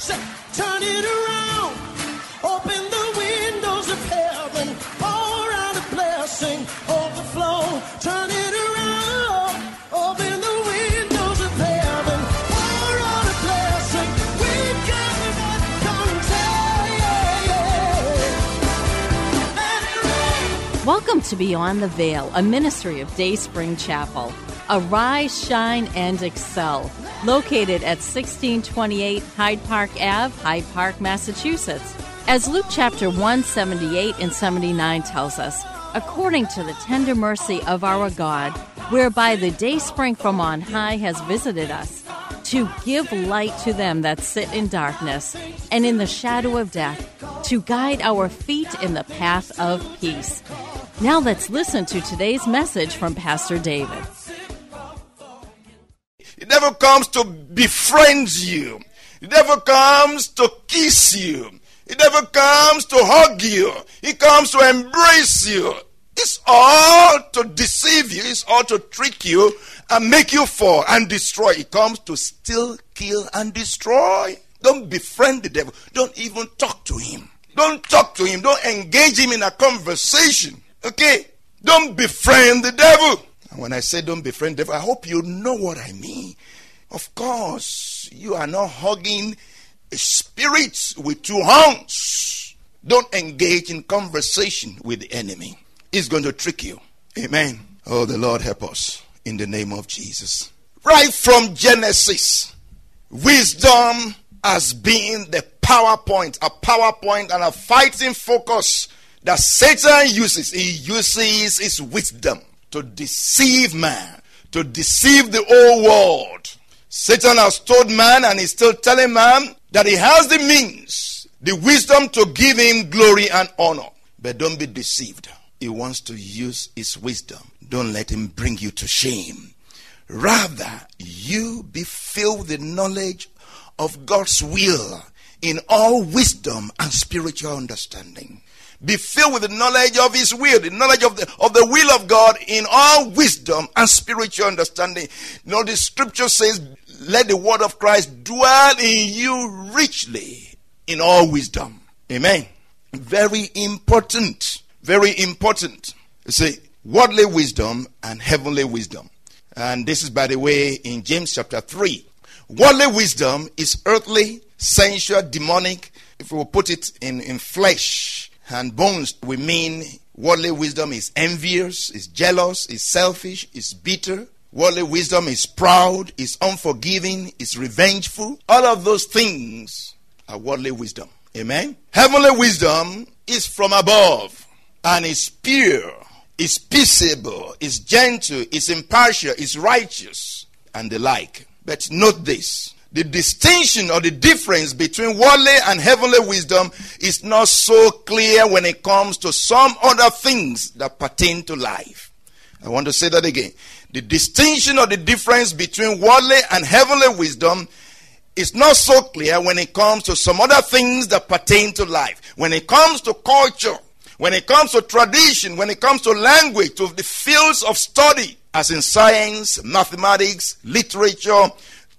Say, turn it around. Welcome to Beyond the Veil, a ministry of Day Spring Chapel. Arise, shine, and excel. Located at 1628 Hyde Park Ave, Hyde Park, Massachusetts. As Luke chapter 178 and 79 tells us, according to the tender mercy of our God, whereby the day spring from on high has visited us, to give light to them that sit in darkness and in the shadow of death, to guide our feet in the path of peace. Now let's listen to today's message from Pastor David. The devil comes to befriend you. The devil comes to kiss you. The devil comes to hug you. He comes to embrace you. It's all to deceive you. It's all to trick you and make you fall and destroy. He comes to steal, kill, and destroy. Don't befriend the devil. Don't even talk to him. Don't talk to him. Don't engage him in a conversation. Okay? Don't befriend the devil. And when I say don't befriend the devil, I hope you know what I mean. Of course, you are not hugging spirits with two horns. Don't engage in conversation with the enemy. He's going to trick you. Amen. Oh, the Lord help us in the name of Jesus. Right from Genesis, wisdom has been the PowerPoint, a PowerPoint and a fighting focus that Satan uses. He uses his wisdom to deceive man, to deceive the whole world. Satan has told man and he's still telling man that he has the means, the wisdom to give him glory and honor. But don't be deceived. He wants to use his wisdom. Don't let him bring you to shame. Rather, you be filled with the knowledge of God's will in all wisdom and spiritual understanding. Be filled with the knowledge of His will, the knowledge of the, of the will of God in all wisdom and spiritual understanding. You know, the scripture says, let the word of Christ dwell in you richly in all wisdom. Amen. Very important. Very important. You see, worldly wisdom and heavenly wisdom. And this is, by the way, in James chapter 3. Worldly wisdom is earthly, sensual, demonic. If we will put it in, in flesh and bones, we mean worldly wisdom is envious, is jealous, is selfish, is bitter. Worldly wisdom is proud, is unforgiving, is revengeful. All of those things are worldly wisdom. Amen. Heavenly wisdom is from above and is pure, is peaceable, is gentle, is impartial, is righteous, and the like. But note this the distinction or the difference between worldly and heavenly wisdom is not so clear when it comes to some other things that pertain to life. I want to say that again. The distinction or the difference between worldly and heavenly wisdom is not so clear when it comes to some other things that pertain to life. When it comes to culture, when it comes to tradition, when it comes to language, to the fields of study, as in science, mathematics, literature,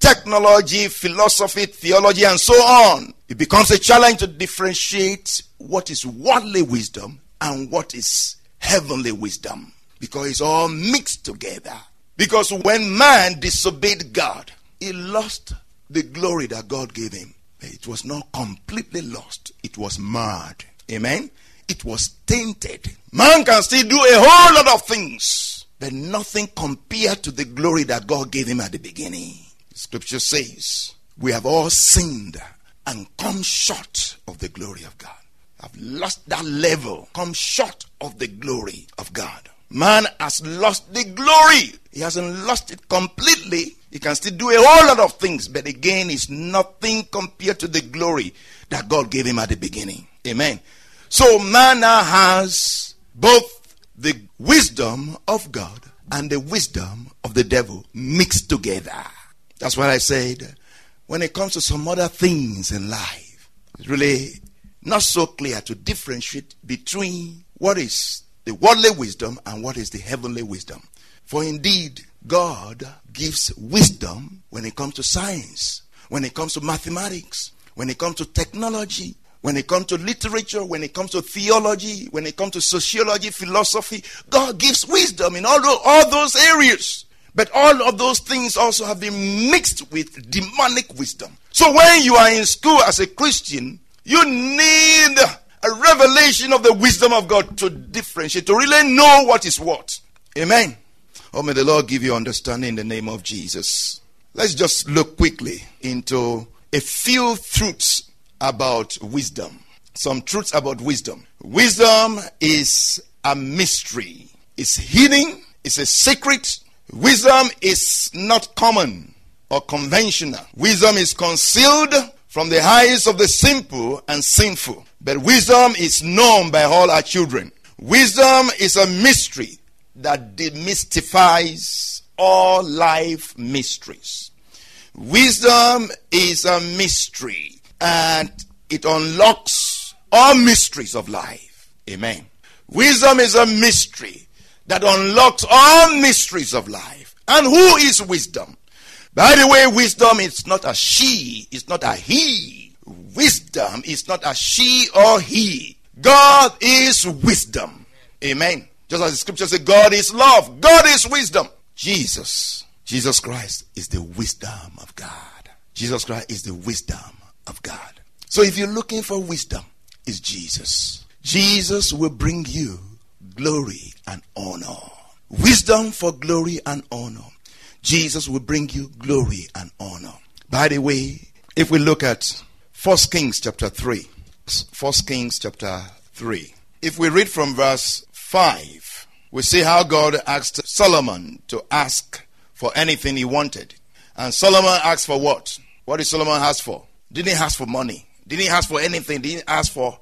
technology, philosophy, theology, and so on, it becomes a challenge to differentiate what is worldly wisdom and what is heavenly wisdom because it's all mixed together. Because when man disobeyed God, he lost the glory that God gave him. It was not completely lost, it was marred. Amen? It was tainted. Man can still do a whole lot of things, but nothing compared to the glory that God gave him at the beginning. Scripture says, We have all sinned and come short of the glory of God. I've lost that level, come short of the glory of God. Man has lost the glory. He hasn't lost it completely. He can still do a whole lot of things, but again, it's nothing compared to the glory that God gave him at the beginning. Amen. So man now has both the wisdom of God and the wisdom of the devil mixed together. That's why I said when it comes to some other things in life, it's really not so clear to differentiate between what is the worldly wisdom and what is the heavenly wisdom. For indeed, God gives wisdom when it comes to science, when it comes to mathematics, when it comes to technology, when it comes to literature, when it comes to theology, when it comes to sociology, philosophy. God gives wisdom in all those, all those areas. But all of those things also have been mixed with demonic wisdom. So when you are in school as a Christian, you need a revelation of the wisdom of God to differentiate, to really know what is what. Amen. Oh, may the Lord give you understanding in the name of Jesus. Let's just look quickly into a few truths about wisdom. Some truths about wisdom. Wisdom is a mystery, it's hidden, it's a secret. Wisdom is not common or conventional. Wisdom is concealed from the eyes of the simple and sinful. But wisdom is known by all our children. Wisdom is a mystery that demystifies all life mysteries. Wisdom is a mystery and it unlocks all mysteries of life. Amen. Wisdom is a mystery that unlocks all mysteries of life. And who is wisdom? By the way, wisdom is not a she, it's not a he wisdom is not a she or he. God is wisdom. Amen. Just as the scripture says, God is love. God is wisdom. Jesus, Jesus Christ is the wisdom of God. Jesus Christ is the wisdom of God. So if you're looking for wisdom, it's Jesus. Jesus will bring you glory and honor. Wisdom for glory and honor. Jesus will bring you glory and honor. By the way, if we look at First Kings chapter 3. First Kings chapter 3. If we read from verse 5, we see how God asked Solomon to ask for anything he wanted. And Solomon asked for what? What did Solomon ask for? Didn't he ask for money? Didn't he ask for anything? Didn't he ask for,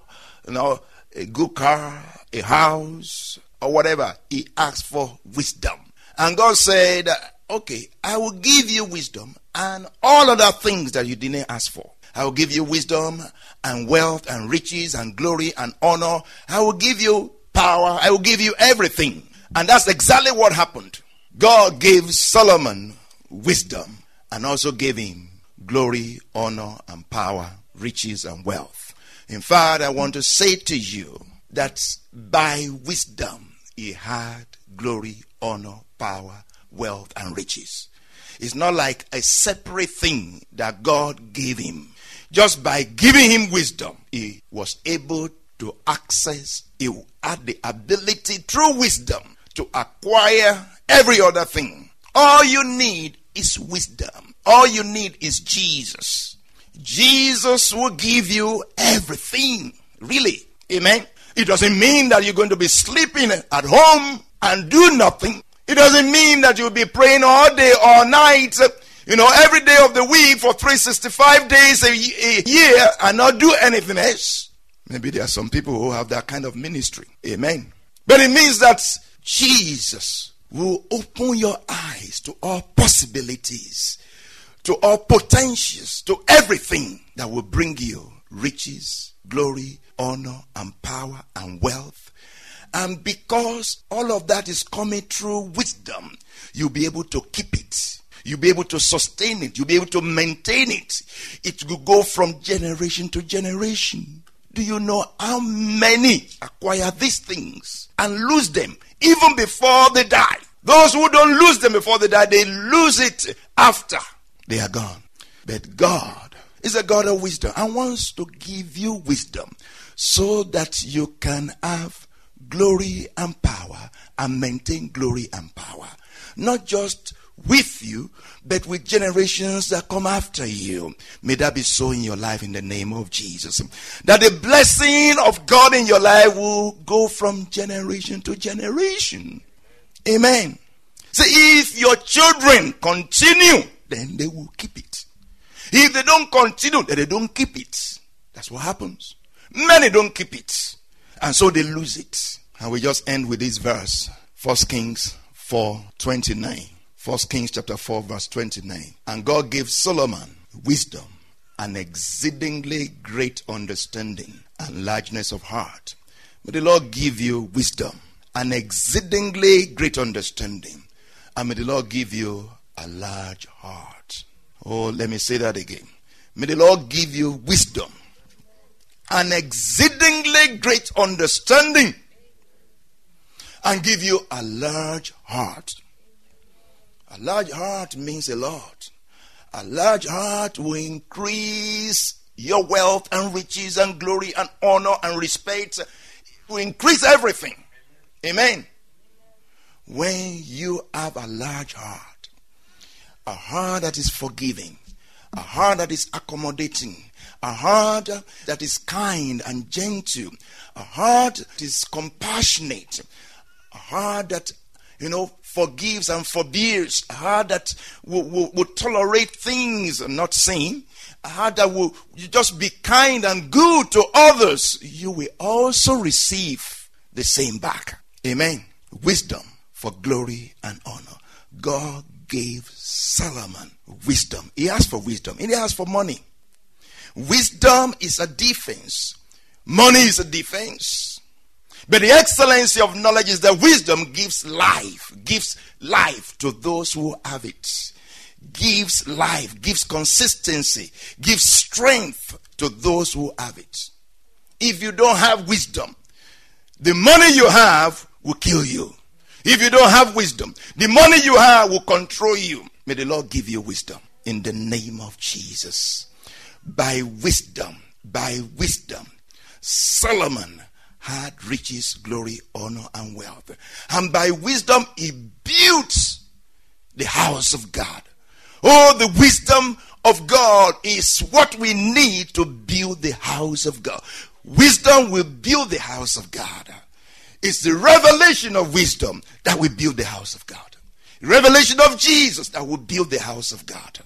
you know, a good car, a house, or whatever? He asked for wisdom. And God said, okay, I will give you wisdom and all other things that you didn't ask for. I will give you wisdom and wealth and riches and glory and honor. I will give you power. I will give you everything. And that's exactly what happened. God gave Solomon wisdom and also gave him glory, honor, and power, riches, and wealth. In fact, I want to say to you that by wisdom he had glory, honor, power, wealth, and riches. It's not like a separate thing that God gave him. Just by giving him wisdom, he was able to access, he had the ability through wisdom to acquire every other thing. All you need is wisdom. All you need is Jesus. Jesus will give you everything. Really. Amen. It doesn't mean that you're going to be sleeping at home and do nothing. It doesn't mean that you'll be praying all day, all night, you know, every day of the week for 365 days a year and not do anything else. Maybe there are some people who have that kind of ministry. Amen. But it means that Jesus will open your eyes to all possibilities, to all potentials, to everything that will bring you riches, glory, honor, and power and wealth. And because all of that is coming through wisdom, you'll be able to keep it You'll be able to sustain it. You'll be able to maintain it. It will go from generation to generation. Do you know how many acquire these things and lose them even before they die? Those who don't lose them before they die, they lose it after they are gone. But God is a God of wisdom and wants to give you wisdom so that you can have glory and power and maintain glory and power. Not just with you, but with generations that come after you. May that be so in your life in the name of Jesus. That the blessing of God in your life will go from generation to generation. Amen. See, if your children continue, then they will keep it. If they don't continue, then they don't keep it. That's what happens. Many don't keep it. And so they lose it. And we just end with this verse. First Kings 4 29. First Kings chapter 4, verse 29. And God gave Solomon wisdom and exceedingly great understanding and largeness of heart. May the Lord give you wisdom and exceedingly great understanding. And may the Lord give you a large heart. Oh, let me say that again. May the Lord give you wisdom and exceedingly great understanding and give you a large heart. A large heart means a lot. A large heart will increase your wealth and riches and glory and honor and respect. It will increase everything. Amen. When you have a large heart, a heart that is forgiving, a heart that is accommodating, a heart that is kind and gentle, a heart that is compassionate, a heart that you know forgives and forbears, a heart that will, will, will tolerate things and not sin, a heart that will just be kind and good to others, you will also receive the same back. Amen. Wisdom for glory and honor. God gave Solomon wisdom. He asked for wisdom. He asked for money. Wisdom is a defense. Money is a defense. But the excellency of knowledge is that wisdom gives life, gives life to those who have it. Gives life, gives consistency, gives strength to those who have it. If you don't have wisdom, the money you have will kill you. If you don't have wisdom, the money you have will control you. May the Lord give you wisdom in the name of Jesus. By wisdom, by wisdom, Solomon had riches, glory, honor, and wealth. And by wisdom, he built the house of God. Oh, the wisdom of God is what we need to build the house of God. Wisdom will build the house of God. It's the revelation of wisdom that will build the house of God. revelation of Jesus that will build the house of God.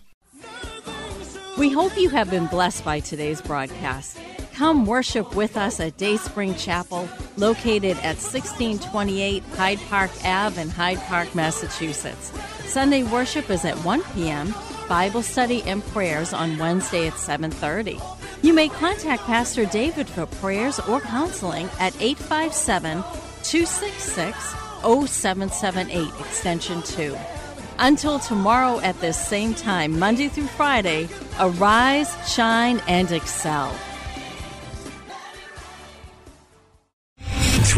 We hope you have been blessed by today's broadcast. Come worship with us at Dayspring Chapel, located at 1628 Hyde Park Ave in Hyde Park, Massachusetts. Sunday worship is at 1 p.m. Bible study and prayers on Wednesday at 7:30. You may contact Pastor David for prayers or counseling at 857 266 0778 extension 2. Until tomorrow at this same time, Monday through Friday, arise, shine, and excel.